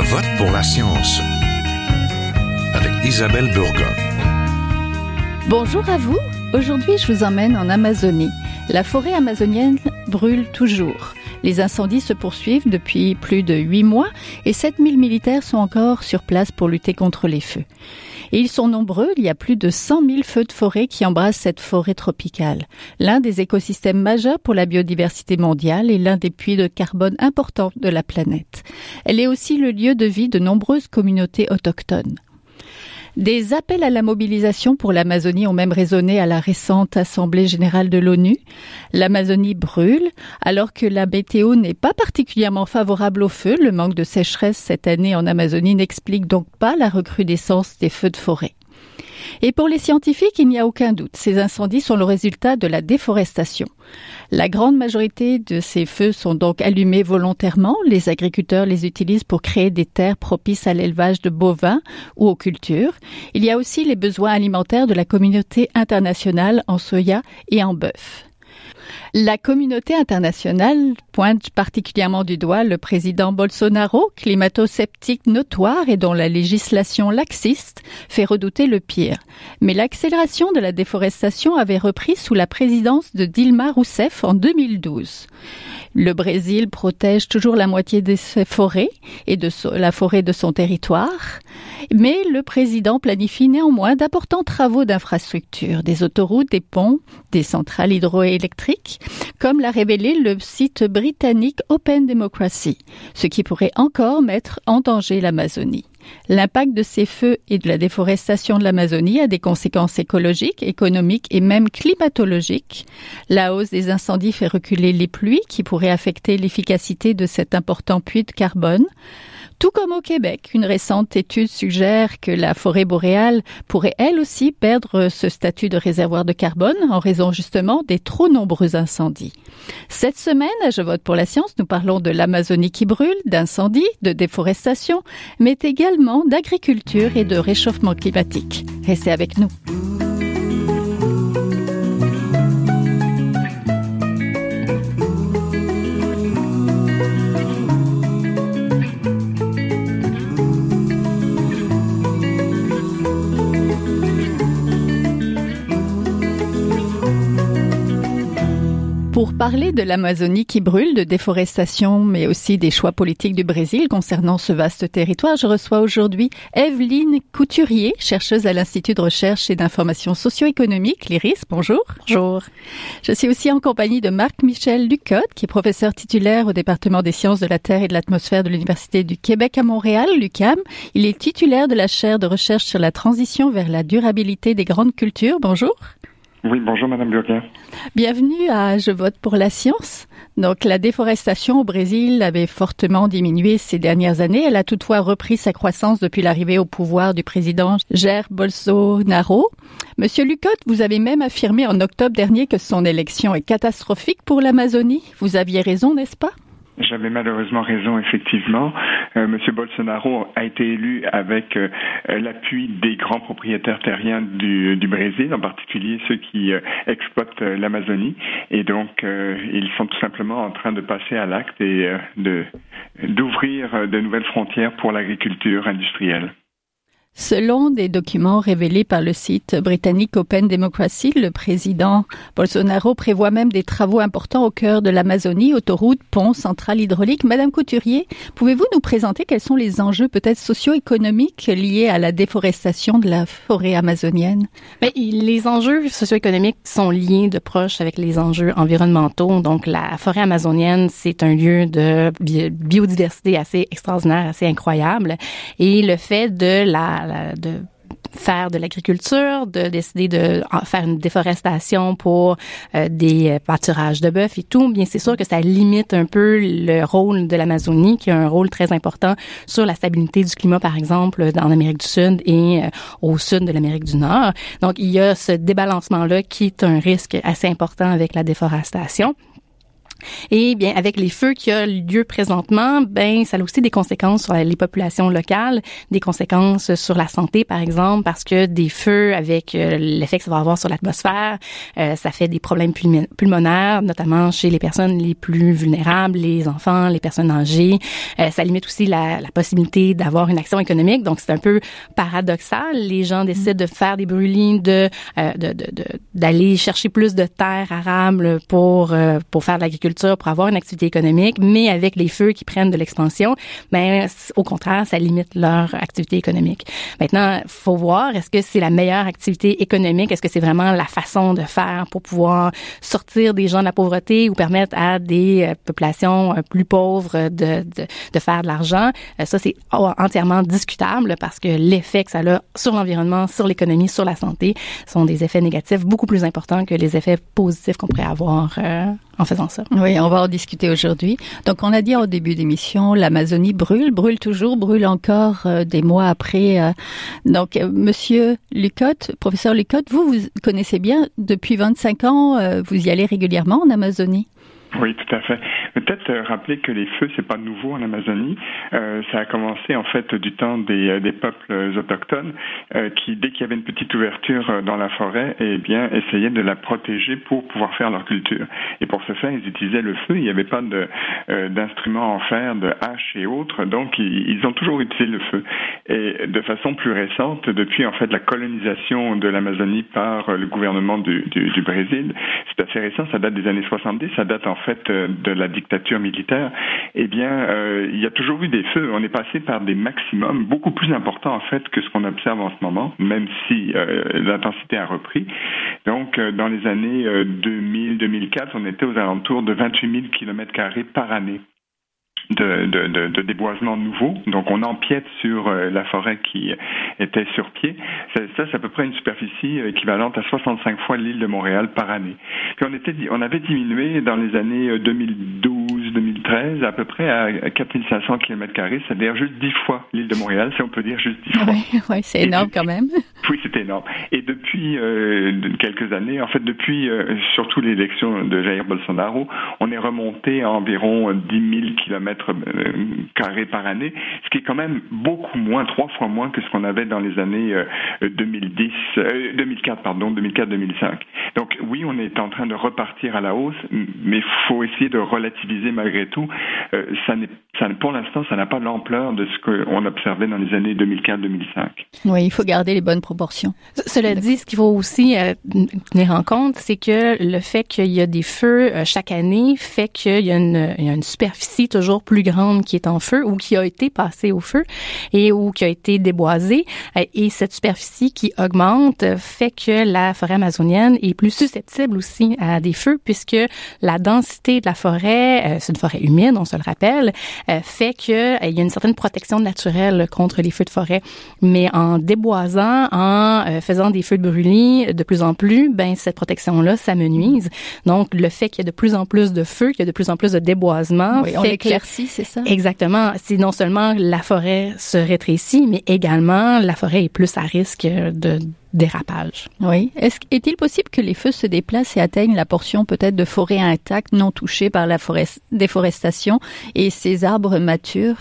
Je vote pour la science avec Isabelle Burgon. Bonjour à vous. Aujourd'hui, je vous emmène en Amazonie. La forêt amazonienne brûle toujours. Les incendies se poursuivent depuis plus de huit mois et 7000 militaires sont encore sur place pour lutter contre les feux. Et ils sont nombreux, il y a plus de 100 000 feux de forêt qui embrassent cette forêt tropicale. L'un des écosystèmes majeurs pour la biodiversité mondiale et l'un des puits de carbone importants de la planète. Elle est aussi le lieu de vie de nombreuses communautés autochtones. Des appels à la mobilisation pour l'Amazonie ont même résonné à la récente Assemblée générale de l'ONU. L'Amazonie brûle, alors que la météo n'est pas particulièrement favorable au feu. Le manque de sécheresse cette année en Amazonie n'explique donc pas la recrudescence des feux de forêt. Et pour les scientifiques, il n'y a aucun doute, ces incendies sont le résultat de la déforestation. La grande majorité de ces feux sont donc allumés volontairement. Les agriculteurs les utilisent pour créer des terres propices à l'élevage de bovins ou aux cultures. Il y a aussi les besoins alimentaires de la communauté internationale en soya et en bœuf. La communauté internationale pointe particulièrement du doigt le président Bolsonaro, climato-sceptique notoire et dont la législation laxiste fait redouter le pire. Mais l'accélération de la déforestation avait repris sous la présidence de Dilma Rousseff en 2012. Le Brésil protège toujours la moitié de ses forêts et de la forêt de son territoire, mais le président planifie néanmoins d'importants travaux d'infrastructure, des autoroutes, des ponts, des centrales hydroélectriques, comme l'a révélé le site britannique Open Democracy, ce qui pourrait encore mettre en danger l'Amazonie. L'impact de ces feux et de la déforestation de l'Amazonie a des conséquences écologiques, économiques et même climatologiques. La hausse des incendies fait reculer les pluies qui pourraient affecter l'efficacité de cet important puits de carbone. Tout comme au Québec, une récente étude suggère que la forêt boréale pourrait elle aussi perdre ce statut de réservoir de carbone en raison justement des trop nombreux incendies. Cette semaine, Je vote pour la science, nous parlons de l'Amazonie qui brûle, d'incendies, de déforestation, mais également d'agriculture et de réchauffement climatique. Restez avec nous. Pour parler de l'Amazonie qui brûle, de déforestation, mais aussi des choix politiques du Brésil concernant ce vaste territoire, je reçois aujourd'hui Evelyne Couturier, chercheuse à l'Institut de recherche et d'information socio-économique, l'IRIS. Bonjour. Bonjour. Je suis aussi en compagnie de Marc-Michel Lucotte, qui est professeur titulaire au département des sciences de la Terre et de l'atmosphère de l'Université du Québec à Montréal, l'UCAM. Il est titulaire de la chaire de recherche sur la transition vers la durabilité des grandes cultures. Bonjour. Oui, bonjour Madame Burger. Bienvenue à Je vote pour la science. Donc la déforestation au Brésil avait fortement diminué ces dernières années. Elle a toutefois repris sa croissance depuis l'arrivée au pouvoir du président Jair Bolsonaro. Monsieur Lucotte, vous avez même affirmé en octobre dernier que son élection est catastrophique pour l'Amazonie. Vous aviez raison, n'est-ce pas? J'avais malheureusement raison, effectivement. Monsieur Bolsonaro a été élu avec euh, l'appui des grands propriétaires terriens du, Brésil, en particulier ceux qui euh, exploitent euh, l'Amazonie. Et donc, ils sont tout simplement en train de passer à l'acte et d'ouvrir de nouvelles frontières pour l'agriculture industrielle. Selon des documents révélés par le site britannique Open Democracy, le président Bolsonaro prévoit même des travaux importants au cœur de l'Amazonie, autoroutes, ponts, centrales hydrauliques. Madame Couturier, pouvez-vous nous présenter quels sont les enjeux peut-être socio-économiques liés à la déforestation de la forêt amazonienne? Mais les enjeux socio-économiques sont liés de proche avec les enjeux environnementaux. Donc, la forêt amazonienne, c'est un lieu de biodiversité assez extraordinaire, assez incroyable. Et le fait de la de faire de l'agriculture, de décider de faire une déforestation pour euh, des euh, pâturages de bœuf et tout, bien c'est sûr que ça limite un peu le rôle de l'Amazonie qui a un rôle très important sur la stabilité du climat par exemple en Amérique du Sud et euh, au sud de l'Amérique du Nord. Donc il y a ce débalancement là qui est un risque assez important avec la déforestation. Et bien, avec les feux qui ont lieu présentement, ben, ça a aussi des conséquences sur les populations locales, des conséquences sur la santé, par exemple, parce que des feux, avec euh, l'effet que ça va avoir sur l'atmosphère, euh, ça fait des problèmes pulmonaires, notamment chez les personnes les plus vulnérables, les enfants, les personnes âgées. Euh, ça limite aussi la, la possibilité d'avoir une action économique. Donc, c'est un peu paradoxal. Les gens décident de faire des brûlis, de, de, d'aller chercher plus de terres arables pour, pour faire de l'agriculture pour avoir une activité économique, mais avec les feux qui prennent de l'expansion, ben au contraire, ça limite leur activité économique. Maintenant, faut voir est-ce que c'est la meilleure activité économique, est-ce que c'est vraiment la façon de faire pour pouvoir sortir des gens de la pauvreté ou permettre à des euh, populations euh, plus pauvres de, de, de faire de l'argent? Euh, ça, c'est entièrement discutable parce que l'effet que ça a sur l'environnement, sur l'économie, sur la santé sont des effets négatifs beaucoup plus importants que les effets positifs qu'on pourrait avoir en faisant ça. Oui, on va en discuter aujourd'hui. Donc, on a dit au début d'émission, l'Amazonie brûle, brûle toujours, brûle encore euh, des mois après. Euh. donc, euh, Monsieur Lucotte, professeur Lucotte, vous, vous connaissez bien depuis 25 ans, vous y allez régulièrement en Amazonie? Oui, tout à fait. Peut-être euh, rappeler que les feux, c'est pas nouveau en Amazonie. Euh, ça a commencé en fait du temps des, euh, des peuples autochtones qui, dès qu'il y avait une petite ouverture dans la forêt, eh bien, essayaient de la protéger pour pouvoir faire leur culture. Et pour ce faire, ils utilisaient le feu. Il n'y avait pas de, d'instruments en fer, de haches et autres, donc ils, ils, ont toujours utilisé le feu. Et de façon plus récente, depuis en fait la colonisation de l'Amazonie par le gouvernement du, du, du Brésil, c'est assez récent. Ça date des années 70. Ça date en fait euh, de la dictature militaire, eh bien, euh, il y a toujours eu des feux. On est passé par des maximums beaucoup plus importants en fait que ce qu'on observe en ce moment, même si euh, l'intensité a repris. Donc, dans les années 2000-2004, on était aux alentours de 28 000 km par année de, de, de, déboisement nouveau. Donc, on empiète sur euh, la forêt qui était sur pied. Ça, c'est à peu près une superficie équivalente à 65 fois l'île de Montréal par année. Puis on, était, on avait diminué dans les années 2012-2013 à peu près à 4500 km, c'est-à-dire juste 10 fois l'île de Montréal, si on peut dire juste 10 fois. Oui, ouais, c'est énorme quand même. Oui, Et depuis euh, quelques années, en fait, depuis euh, surtout l'élection de Jair Bolsonaro, on est remonté à environ 10 000 km euh, carrés par année, ce qui est quand même beaucoup moins, trois fois moins que ce qu'on avait dans les années 2010, euh, 2004, euh, pardon, 2004-2005. Donc oui, on est en train de repartir à la hausse, mais faut essayer de relativiser malgré tout. ça n'est, ça, pour l'instant, ça n'a pas l'ampleur de ce qu'on observait dans les années 2004-2005. Oui, il faut garder les bonnes proportions. Cela dit, ce qu'il faut aussi tenir en compte, c'est que le fait qu'il y a des feux chaque année fait qu'il y a une, y a une superficie toujours plus grande qui est en feu ou qui a été passée au feu et ou qui a été déboisée. Euh, et cette superficie qui augmente fait que la forêt amazonienne est plus susceptible aussi à des feux puisque la densité de la forêt, euh, c'est une forêt humide, on se le rappelle, euh, fait que il y a une certaine protection naturelle contre les feux de forêt. Mais en déboisant, en faisant des feux de brûlis de plus en plus, ben cette protection-là s'amenuise. Donc le fait qu'il y ait de plus en plus de feux, qu'il y a de plus en plus de déboisement, oui, fait que c'est ça? Exactement. C'est non seulement la forêt se rétrécit, mais également la forêt est plus à risque de dérapage. Oui. Est-ce, est-il possible que les feux se déplacent et atteignent la portion peut-être de forêt intacte non touchée par la déforestation et ces arbres matures?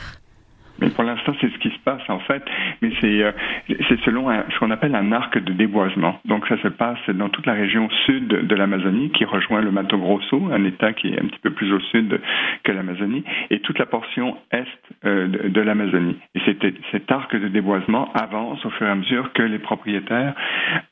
Mais pour l'instant, c'est ce qui se passe en fait. Mais c'est euh, c'est selon ce qu'on appelle un arc de déboisement. Donc ça se passe dans toute la région sud de l'Amazonie qui rejoint le Mato Grosso, un État qui est un petit peu plus au sud que l'Amazonie, et toute la portion est euh, de, l'Amazonie. Et cet arc de déboisement avance au fur et à mesure que les propriétaires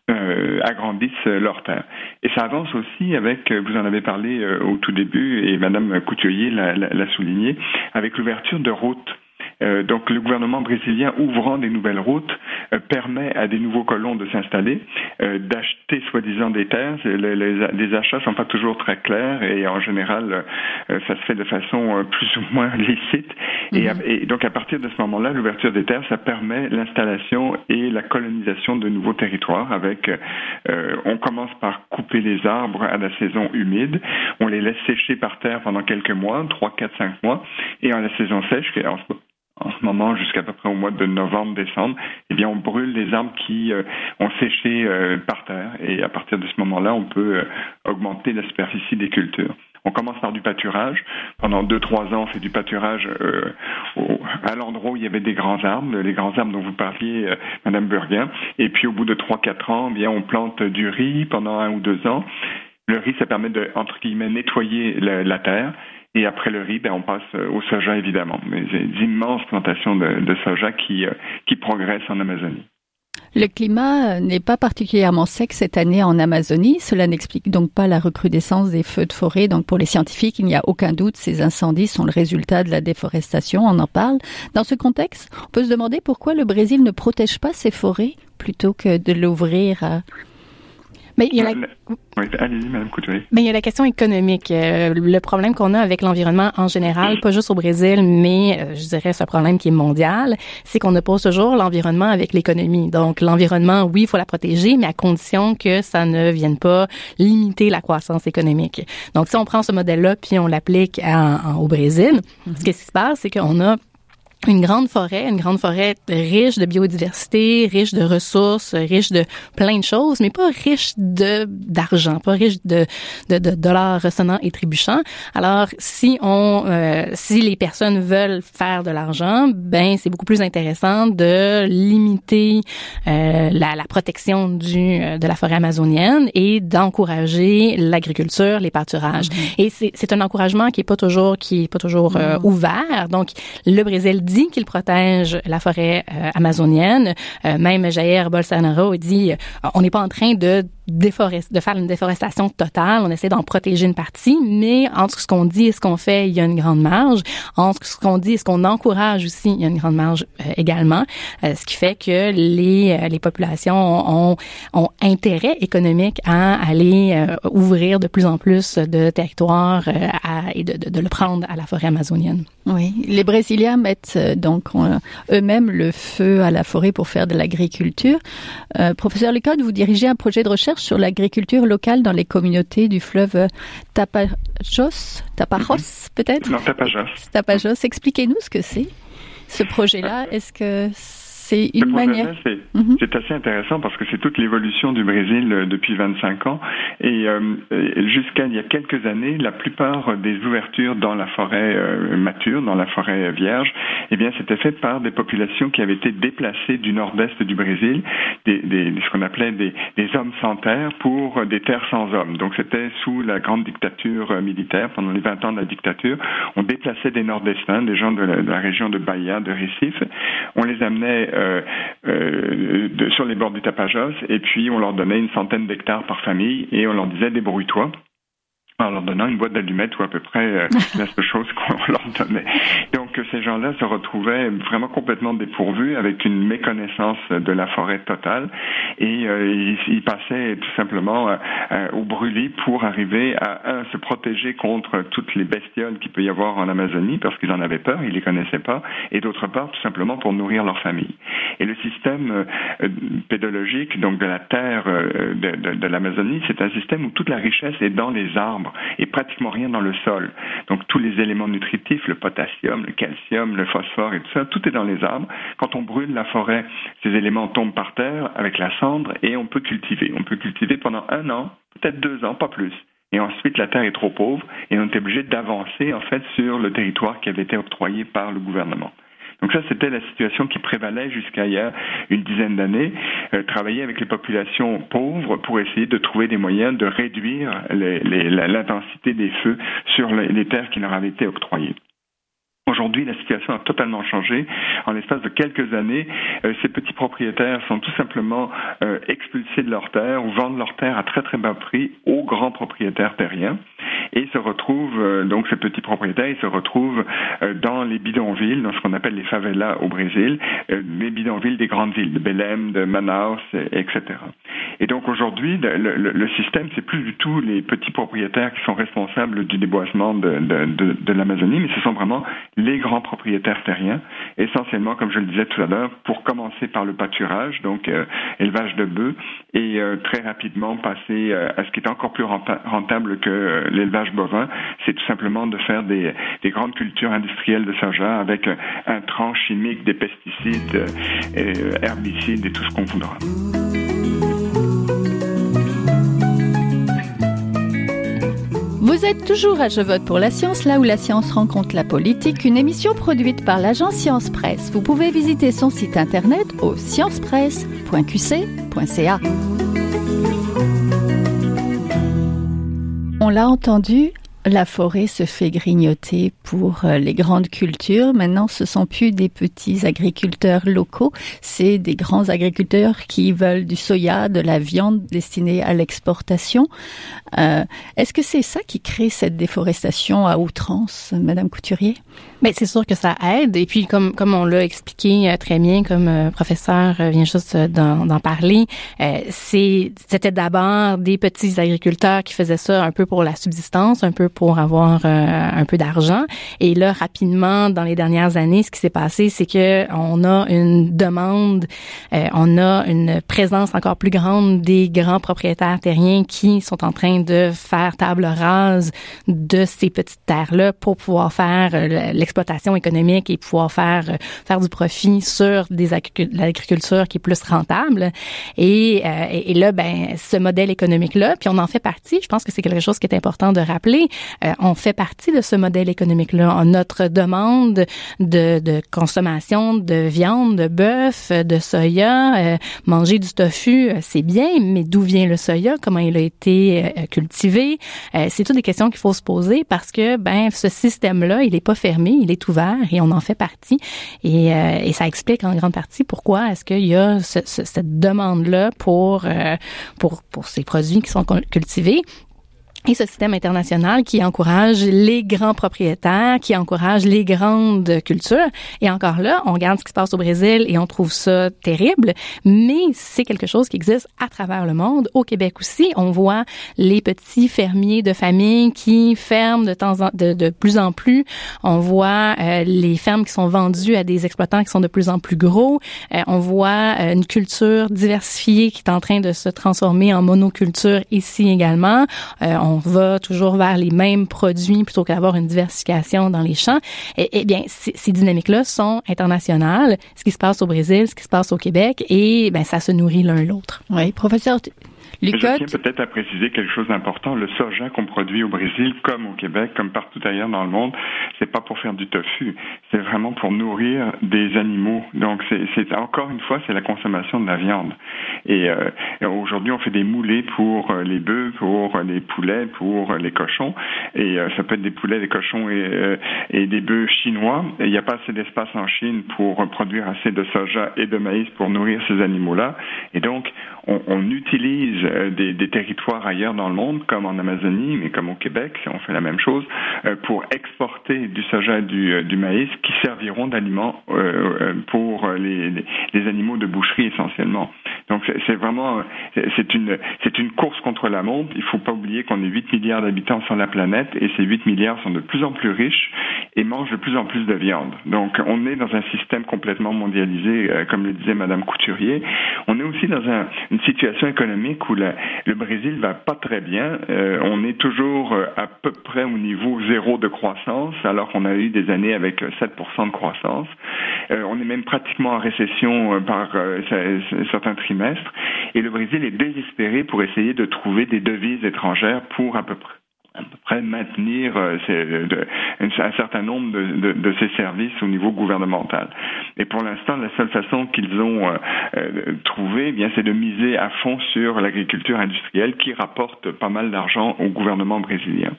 euh, agrandissent leurs terres. Et ça avance aussi avec, vous en avez parlé euh, au tout début, et Madame Couturier l'a souligné, avec l'ouverture de routes euh, donc le gouvernement brésilien ouvrant des nouvelles routes euh, permet à des nouveaux colons de s'installer, euh, d'acheter soi-disant des terres. Les, les, les, achats sont pas toujours très clairs et en général ça se fait de façon plus ou moins licite. Et, mhm. et, donc à partir de ce moment-là, l'ouverture des terres, ça permet l'installation et la colonisation de nouveaux territoires. Avec, on commence par couper les arbres à la saison humide, on les laisse sécher par terre pendant quelques mois, 3, 4, 5 mois, et en la saison sèche, en en ce moment jusqu'à peu près au mois de novembre-décembre, eh bien, on brûle les arbres qui euh, ont séché euh, par terre et à partir de ce moment-là, on peut euh, augmenter la superficie des cultures. On commence par du pâturage. Pendant deux trois ans, on fait du pâturage euh, à l'endroit où il y avait des grands arbres, les grands arbres dont vous parliez, euh, Madame Burguin. Et puis au bout de trois quatre ans, eh bien on plante du riz pendant un ou deux ans. Le riz, ça permet de entre guillemets nettoyer la, terre. Et après le riz, ben, on passe au soja évidemment. Mais d'immenses plantations de, soja qui, qui progressent en Amazonie. Le climat n'est pas particulièrement sec cette année en Amazonie. Cela n'explique donc pas la recrudescence des feux de forêt. Donc pour les scientifiques, il n'y a aucun doute, ces incendies sont le résultat de la déforestation. On en parle. Dans ce contexte, on peut se demander pourquoi le Brésil ne protège pas ses forêts plutôt que de l'ouvrir à mais il y a la... Mais il y a la question économique. Euh, le problème qu'on a avec l'environnement en général, pas juste au Brésil, mais euh, je dirais c'est un problème qui est mondial, c'est qu'on oppose toujours l'environnement avec l'économie. Donc l'environnement, oui, il faut la protéger, mais à condition que ça ne vienne pas limiter la croissance économique. Donc si on prend ce modèle-là puis on l'applique au Brésil, mm-hmm. ce qui se passe, c'est qu'on a une grande forêt, une grande forêt riche de biodiversité, riche de ressources, riche de plein de choses, mais pas riche de d'argent, pas riche de, de, de dollars ressonnants et trébuchants. Alors, si on, euh, si les personnes veulent faire de l'argent, ben c'est beaucoup plus intéressant de limiter euh, la, la, protection du euh, de la forêt amazonienne et d'encourager l'agriculture, les pâturages. Mm-hmm. Et c'est un encouragement qui est pas toujours qui est pas toujours euh, ouvert. Donc, le Brésil dit qu'il protège la forêt euh, amazonienne. Euh, même Jair Bolsonaro dit euh, on n'est pas en train de de faire une déforestation totale. On essaie d'en protéger une partie, mais entre ce qu'on dit et ce qu'on fait, il y a une grande marge. Entre ce qu'on dit et ce qu'on encourage aussi, il y a une grande marge également. ce qui fait que les, populations ont, intérêt économique à aller ouvrir de plus en plus de territoires et de le prendre à la forêt amazonienne. Oui, les Brésiliens mettent donc eux-mêmes le feu à la forêt pour faire de l'agriculture. Euh, professeur Lecotte, vous dirigez un projet de recherche sur l'agriculture locale dans les communautés du fleuve Tapajos, Tapajos mhm. peut-être? Non, Tapajos. Tapajos. Expliquez-nous ce que c'est, ce projet-là. Est-ce que c'est une manière. C'est assez intéressant parce que c'est toute l'évolution du Brésil euh, depuis 25 ans. Et euh, jusqu'à il y a quelques années, la plupart des ouvertures dans la forêt euh, mature, dans la forêt vierge, eh bien, c'était fait par des populations qui avaient été déplacées du nord-est du Brésil, des, des, ce qu'on appelait des, des, hommes sans terre pour des terres sans hommes. Donc, c'était sous la grande dictature militaire, pendant les 20 ans de la dictature. On déplaçait des nord-estins, des gens de la, de la région de Bahia, de Recife. On les amenait euh, euh, de, sur les bords du Tapajos, et puis on leur donnait une centaine d'hectares par famille, et on leur disait débrouille-toi en leur donnant une boîte d'allumettes ou à peu près euh, la seule chose qu'on leur donnait. Donc ces gens-là se retrouvaient vraiment complètement dépourvus avec une méconnaissance de la forêt totale et euh, ils, passaient tout simplement euh, euh, au brûlis pour arriver à un, se protéger contre toutes les bestioles qu'il peut y avoir en Amazonie parce qu'ils en avaient peur, ils les connaissaient pas et d'autre part tout simplement pour nourrir leur famille. Et le système pédologique donc de la terre de, de, de l'Amazonie, c'est un système où toute la richesse est dans les arbres et pratiquement rien dans le sol. Donc tous les éléments nutritifs, le potassium, le calcium, le phosphore et tout ça, tout est dans les arbres. Quand on brûle la forêt, ces éléments tombent par terre avec la cendre et on peut cultiver. On peut cultiver pendant un an, peut-être deux ans, pas plus. Et ensuite, la terre est trop pauvre et on est obligé d'avancer en fait sur le territoire qui avait été octroyé par le gouvernement. Donc ça, c'était la situation qui prévalait jusqu'à il y a une dizaine d'années. Euh, travailler avec les populations pauvres pour essayer de trouver des moyens de réduire l'intensité des feux sur les terres qui leur avaient été octroyées. Aujourd'hui, la situation a totalement changé. En l'espace de quelques années, euh, ces petits propriétaires sont tout simplement euh, expulsés de leurs terres ou vendent leurs terres à très très bas prix aux grands propriétaires terriens et se retrouvent euh, donc ces petits propriétaires ils se retrouvent dans les bidonvilles, dans ce qu'on appelle les favelas au Brésil, les bidonvilles des grandes villes, de Belém, de Manaus, etc. Et donc aujourd'hui, le, le, le, système, c'est plus du tout les petits propriétaires qui sont responsables du déboisement de, de, de l'Amazonie, mais ce sont vraiment les grands propriétaires terriens, essentiellement, comme je le disais tout à l'heure, pour commencer par le pâturage, donc euh, élevage de bœufs, et euh, très rapidement passer euh, à ce qui est encore plus rentable que l'élevage bovin, c'est tout simplement de faire des, des, grandes cultures industrielles de soja avec un tranche chimique, des pesticides, herbicides et tout ce qu'on voudra. Vous êtes toujours à Je vote pour la science, là où la science rencontre la politique, une émission produite par l'agence Science Presse. Vous pouvez visiter son site internet au sciencepresse.qc.ca. On l'a entendu, la forêt se fait grignoter pour euh, les grandes cultures. Maintenant, ce sont plus des petits agriculteurs locaux, c'est des grands agriculteurs qui veulent du soya, de la viande destinée à l'exportation. Euh, Est-ce que c'est ça qui crée cette déforestation à outrance, Madame Couturier? Mais c'est sûr que ça aide. Et puis, comme comme on l'a expliqué euh, très bien, comme euh, professeur euh, vient juste d'en parler, c'est c'était d'abord des petits agriculteurs qui faisaient ça un peu pour la subsistance, un peu pour avoir un peu d'argent. Et là, rapidement, dans les dernières années, ce qui s'est passé, c'est que on a une demande, on a une présence encore plus grande des grands propriétaires terriens qui sont en train de faire table rase de ces petites terres-là pour pouvoir faire l'exploitation exploitation économique et pouvoir faire euh, faire du profit sur des l'agriculture qui est plus rentable. Et, euh, et, là, ben, ce modèle économique-là, puis on en fait partie. Je pense que c'est quelque chose qui est important de rappeler. Euh, on fait partie de ce modèle économique-là. Notre demande de, de consommation de viande, de bœuf, de soya, manger du tofu, c'est bien, mais d'où vient le soya? Comment il a été cultivé? C'est toutes des questions qu'il faut se poser parce que ben ce système-là, il est pas fermé il est ouvert et on en fait partie. Et, euh, et ça explique en grande partie pourquoi est-ce qu'il y a cette demande-là pour, euh, pour, pour ces produits qui sont cultivés et ce système international qui encourage les grands propriétaires, qui encourage les grandes cultures. Et encore là, on regarde ce qui se passe au Brésil et on trouve ça terrible, mais c'est quelque chose qui existe à travers le monde. Au Québec aussi, on voit les petits fermiers de famille qui ferment de temps en, de, de plus en plus. On voit euh, les fermes qui sont vendues à des exploitants qui sont de plus en plus gros. Euh, on voit euh, une culture diversifiée qui est en train de se transformer en monoculture ici également. On va toujours vers les mêmes produits plutôt qu'avoir une diversification dans les champs. Eh, eh bien, ces dynamiques-là sont internationales. Ce qui se passe au Brésil, ce qui se passe au Québec, et ben ça se nourrit l'un l'autre. Oui, professeur je tiens peut-être à préciser quelque chose d'important. Le soja qu'on produit au Brésil, comme au Québec, comme partout ailleurs dans le monde, c'est pas pour faire du tofu. C'est vraiment pour nourrir des animaux. Donc, c'est encore une fois, c'est la consommation de la viande. Et, euh, aujourd'hui, on fait des moulées pour euh, les bœufs, pour les poulets, pour les cochons. Et euh, ça peut être des poulets, des cochons et, et des bœufs chinois. Il n'y a pas assez d'espace en Chine pour produire assez de soja et de maïs pour nourrir ces animaux-là. Et donc, on, on utilise euh, des, des, territoires ailleurs dans le monde, comme en Amazonie, mais comme au Québec, on fait la même chose, euh, pour exporter du soja et du, euh, du maïs qui serviront d'aliment pour les, animaux de boucherie essentiellement. Donc c'est vraiment c'est une c'est une course contre la montre. Il faut pas oublier qu'on est 8 milliards d'habitants sur la planète et ces 8 milliards sont de plus en plus riches et mangent de plus en plus de viande. Donc on est dans un système complètement mondialisé, comme le disait Madame Couturier. On est aussi dans un, une situation économique où le Brésil va pas très bien. Euh, on est toujours euh, à peu près au niveau zéro de croissance, alors qu'on a eu des années avec 7% euh, de croissance. on est même pratiquement en récession par certains trimestres. Et le Brésil est désespéré pour essayer de trouver des devises étrangères pour à peu près à peu près maintenir euh, un certain nombre de, ces services au niveau gouvernemental. Et pour l'instant, la seule façon qu'ils ont euh, euh, trouvé, eh bien, c'est de miser à fond sur l'agriculture industrielle qui rapporte pas mal d'argent au gouvernement brésilien.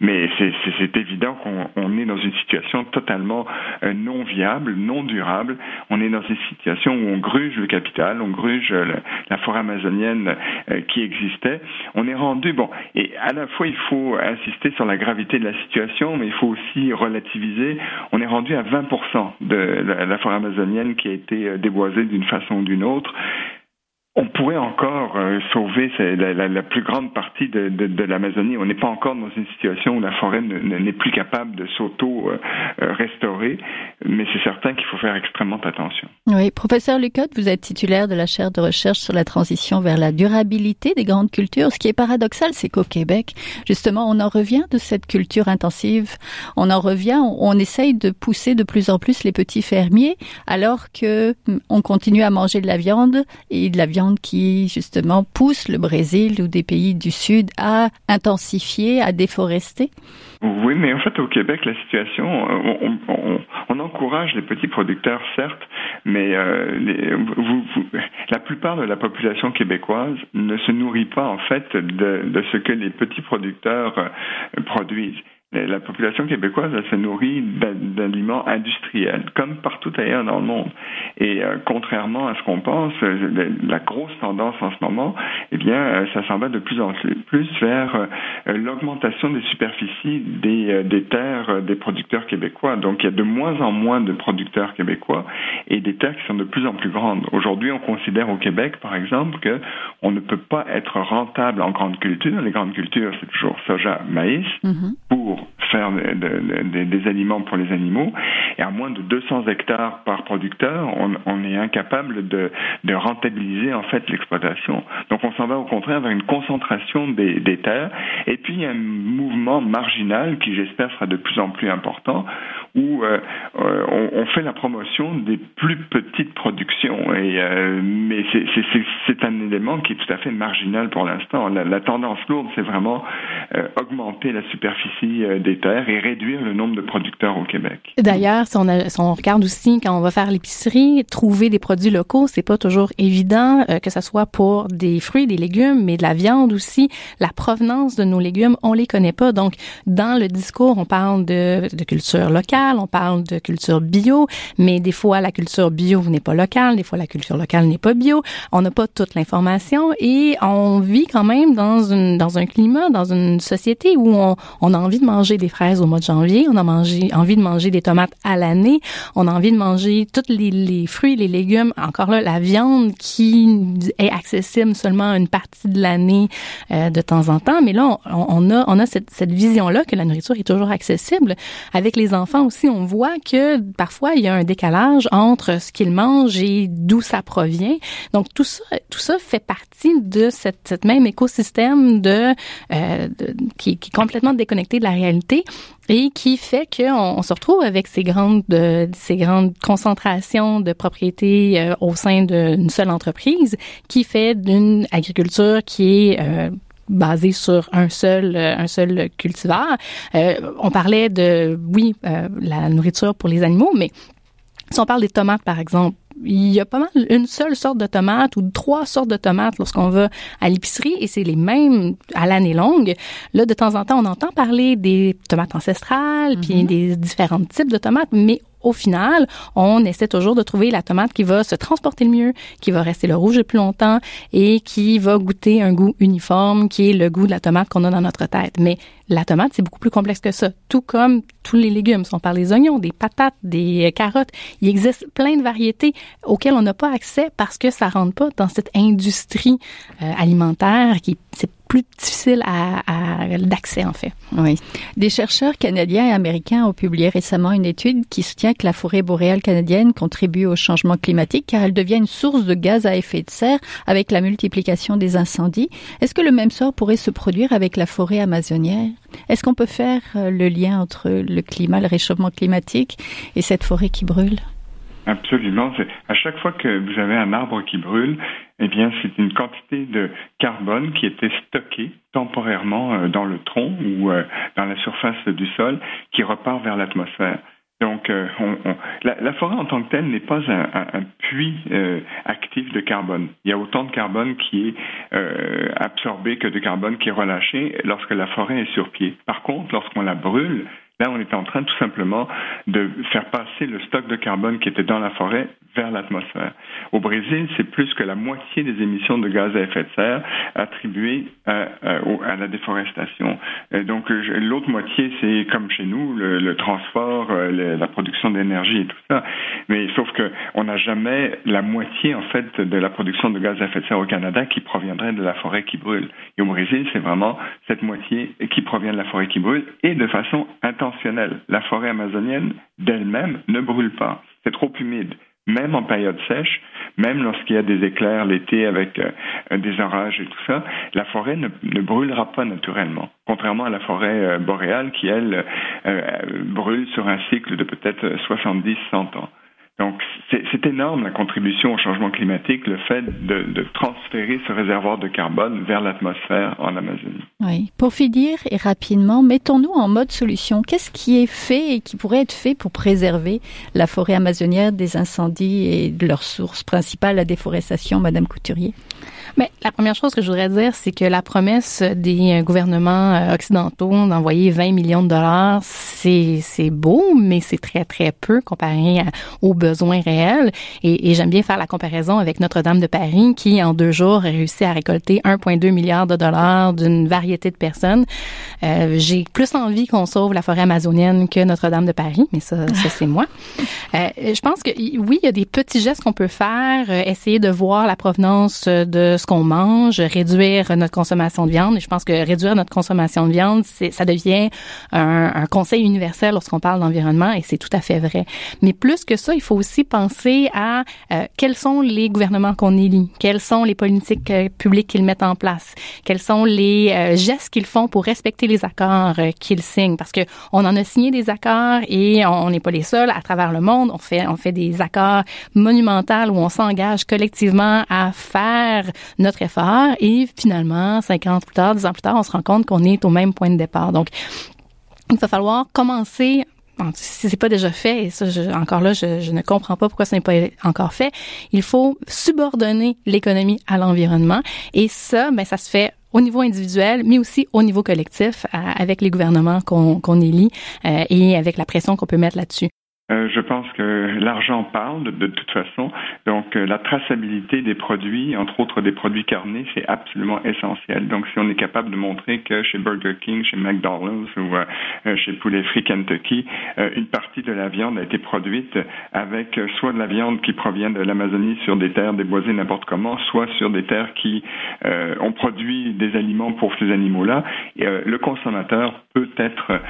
Mais c'est évident qu'on est dans une situation totalement euh, non viable, non durable. On est dans une situation où on gruge le capital, on gruge la forêt amazonienne euh, qui existait. On est rendu, bon, et à la fois il faut insister sur la gravité de la situation, mais il faut aussi relativiser. On est rendu à 20% de la forêt amazonienne qui a été euh, déboisée d'une façon ou d'une autre on pourrait encore euh, sauver la, la, plus grande partie de, de, de l'Amazonie. On n'est pas encore dans une situation où la forêt n'est plus capable de s'auto-restaurer, mais c'est certain qu'il faut faire extrêmement attention. Oui, professeur Lucotte, vous êtes titulaire de la chaire de recherche sur la transition vers la durabilité des grandes cultures. Ce qui est paradoxal, c'est qu'au Québec, justement, on en revient de cette culture intensive. On en revient, on, on essaye de pousser de plus en plus les petits fermiers, alors que hum, on continue à manger de la viande et de la viande qui justement pousse le Brésil ou des pays du Sud à intensifier, à déforester? Oui, mais en fait au Québec, la situation, on, encourage les petits producteurs, certes, mais euh, la plupart de la population québécoise ne se nourrit pas en fait de, de ce que les petits producteurs euh, produisent la population québécoise elle se nourrit d'aliments industriels, comme partout ailleurs dans le monde. Et euh, contrairement à ce qu'on pense, euh, la grosse tendance en ce moment, eh bien, euh, ça s'en va de plus en plus vers l'augmentation des superficies des, des terres des producteurs québécois. Donc, il y a de moins en moins de producteurs québécois et des terres qui sont de plus en plus grandes. Aujourd'hui, on considère au Québec, par exemple, que on ne peut pas être rentable en grande culture. Les grandes cultures, c'est toujours soja, maïs, mm-hmm. pour des aliments pour les animaux. Et à moins de 200 hectares par producteur, on, est incapable de, rentabiliser en fait l'exploitation. Donc on s'en va au contraire vers une concentration des, terres. Et puis il y a un mouvement marginal qui j'espère sera de plus en plus important où euh, euh, on, fait la promotion des plus petites productions. Euh, mais c'est un élément qui est tout à fait marginal pour l'instant. La, la, tendance lourde, c'est vraiment augmenter la superficie des et réduire le nombre de producteurs au Québec. D'ailleurs, si, on regarde aussi quand on va faire l'épicerie, trouver des produits locaux, c'est pas toujours évident, que ce soit pour des fruits, des légumes, mais de la viande aussi. La provenance de nos légumes, on les connaît pas. Donc, dans le discours, on parle de, de culture locale on parle de culture bio, mais des fois la culture bio n'est pas locale, des fois la culture locale n'est pas bio. On n'a pas toute l'information et on vit quand même dans une dans un climat, dans une société où on, on a envie de manger des fraises au mois de janvier, on a envie de manger des tomates à l'année, on a envie de manger tous les, fruits, les légumes, encore là la viande qui est accessible seulement une partie de l'année euh, de temps en temps, mais là on, a on a cette, cette vision là que la nourriture est toujours accessible. Avec les enfants aussi on voit que parfois il y a un décalage entre ce qu'ils mangent et d'où ça provient. Donc tout ça, tout ça fait partie de cette, cette même écosystème de, euh, qui, qui, est complètement déconnecté de la réalité et qui fait qu'on on se retrouve avec ces grandes, de, ces grandes concentrations de propriétés euh, au sein d'une seule entreprise qui fait d'une agriculture qui est euh, basé sur un seul euh, un seul cultivar. Euh, on parlait de oui euh, la nourriture pour les animaux, mais si on parle des tomates par exemple, il y a pas mal une seule sorte de tomate ou trois sortes de tomates lorsqu'on va à l'épicerie et c'est les mêmes à l'année longue. Là, de temps en temps, on entend parler des tomates ancestrales, puis mm-hmm. des différents types de tomates, mais au final, on essaie toujours de trouver la tomate qui va se transporter le mieux, qui va rester le rouge le plus longtemps et qui va goûter un goût uniforme, qui est le goût de la tomate qu'on a dans notre tête. Mais la tomate, c'est beaucoup plus complexe que ça. Tout comme tous les légumes. Si on parle des oignons, des patates, des carottes, il existe plein de variétés auxquelles on n'a pas accès parce que ça rentre pas dans cette industrie euh, alimentaire qui c'est plus difficile à, à d'accès en fait. Oui. Des chercheurs canadiens et américains ont publié récemment une étude qui soutient que la forêt boréale canadienne contribue au changement climatique car elle devient une source de gaz à effet de serre avec la multiplication des incendies. Est-ce que le même sort pourrait se produire avec la forêt amazonienne? Est-ce qu'on peut faire euh, le lien entre le climat, le réchauffement climatique et cette forêt qui brûle? Absolument. À chaque fois que vous avez un arbre qui brûle, eh bien, c'est une quantité de carbone qui était stockée temporairement euh, dans le tronc ou euh, dans la surface du sol qui repart vers l'atmosphère. Donc, euh, la, forêt en tant que telle n'est pas un puits actif de carbone. Il y a autant de carbone qui est absorbé que de carbone qui est relâché lorsque la forêt est sur pied. Par contre, lorsqu'on la brûle, Là, on est en train tout simplement de faire passer le stock de carbone qui était dans la forêt vers l'atmosphère. Au Brésil, c'est plus que la moitié des émissions de gaz à effet de serre attribuées à, la déforestation. Et donc, l'autre moitié, c'est comme chez nous, le, transport, euh, la production d'énergie et tout ça. Mais sauf que on n'a jamais la moitié, en fait, de la production de gaz à effet de serre au Canada qui proviendrait de la forêt qui brûle. Et au Brésil, c'est vraiment cette moitié qui provient de la forêt qui brûle et de façon intense la forêt amazonienne d'elle-même ne brûle pas. C'est trop humide. Même en période sèche, même lorsqu'il y a des éclairs l'été avec euh, des orages et tout ça, la forêt ne, brûlera pas naturellement. Contrairement à la forêt euh, boréale qui, elle, euh, brûle sur un cycle de peut-être 70-100 ans. Donc, c'est énorme la contribution au changement climatique, le fait de, transférer ce réservoir de carbone vers l'atmosphère en Amazonie. Oui. Pour finir et rapidement, mettons-nous en mode solution. Qu'est-ce qui est fait et qui pourrait être fait pour préserver la forêt amazonienne des incendies et de leur source principale, la déforestation, Madame Couturier? Mais la première chose que je voudrais dire, c'est que la promesse des gouvernements euh, occidentaux d'envoyer 20 millions de dollars, c'est c'est beau, mais c'est très très peu comparé aux besoins réels. Et, et j'aime bien faire la comparaison avec Notre-Dame de Paris, qui en deux jours a réussi à récolter 1,2 milliard de dollars d'une variété de personnes. Euh, J'ai plus envie qu'on sauve la forêt amazonienne que Notre-Dame de Paris, mais ça, ça c'est moi. Euh, je pense que oui, il y a des petits gestes qu'on peut faire, euh, essayer de voir la provenance de ce qu'on mange, réduire notre consommation de viande. Et je pense que réduire notre consommation de viande, ça devient un, un conseil universel lorsqu'on parle d'environnement et c'est tout à fait vrai. Mais plus que ça, il faut aussi penser à euh, quels sont les gouvernements qu'on élit, quelles sont les politiques euh, publiques qu'ils mettent en place, quels sont les euh, gestes qu'ils font pour respecter les accords qu'ils signent. Parce que on en a signé des accords et on n'est pas les seuls à travers le monde. On fait on fait des accords monumentaux où on s'engage collectivement à faire notre effort et finalement, cinq ans plus tard, dix ans plus tard, on se rend compte qu'on est au même point de départ. Donc, il va falloir commencer si c'est pas déjà fait, et ça, je, encore là, je, je, ne comprends pas pourquoi ça n'est pas encore fait. Il faut subordonner l'économie à l'environnement, et ça, ben, ça se fait au niveau individuel, mais aussi au niveau collectif, avec les gouvernements qu'on qu'on élit euh, et avec la pression qu'on peut mettre là-dessus. Euh, je pense que l'argent parle de, toute façon. Donc, euh, la traçabilité des produits, entre autres des produits carnés, c'est absolument essentiel. Donc, si on est capable de montrer que chez Burger King, chez McDonald's ou euh, chez Poulet Free Kentucky, une partie de la viande a été produite avec soit de la viande qui provient de l'Amazonie sur des terres déboisées n'importe comment, soit sur des terres qui ont produit des aliments pour ces animaux-là, le consommateur peut être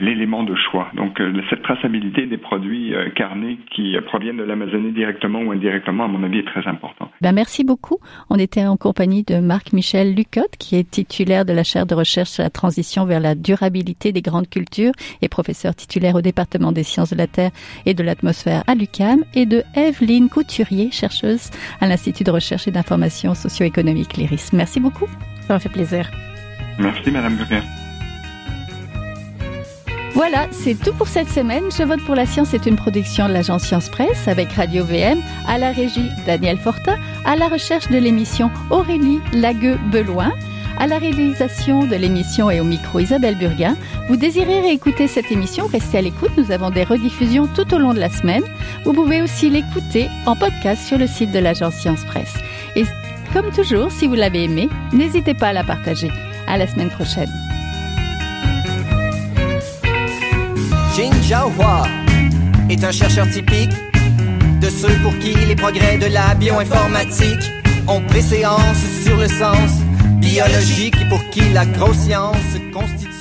l'élément de choix. Donc, cette traçabilité des produits euh, carnés qui proviennent de l'Amazonie directement ou indirectement, à mon avis, est très important. Ben, merci beaucoup. On était en compagnie de Marc-Michel Lucotte, qui est titulaire de la chaire de recherche sur la transition vers la durabilité des grandes cultures et professeur titulaire au département des sciences de la Terre et de l'atmosphère à l'UCAM, et de Evelyne Couturier, chercheuse à l'Institut de recherche et d'information socio-économique l'IRIS. Merci beaucoup. Ça m'a fait plaisir. Merci, Madame Gurien. Voilà, c'est tout pour cette semaine. Je vote pour la science est une production de l'agence Science Presse avec Radio VM, à la régie Daniel Fortin, à la recherche de l'émission Aurélie Lagueux-Beloin, à la réalisation de l'émission et au micro Isabelle Burguin. Vous désirez réécouter cette émission, restez à l'écoute. Nous avons des rediffusions tout au long de la semaine. Vous pouvez aussi l'écouter en podcast sur le site de l'agence Science Presse. Et comme toujours, si vous l'avez aimé, n'hésitez pas à la partager. À la semaine prochaine. Jin Hua est un chercheur typique de ceux pour qui les progrès de la bioinformatique ont préséance sur le sens biologique et pour qui la grosse science constitue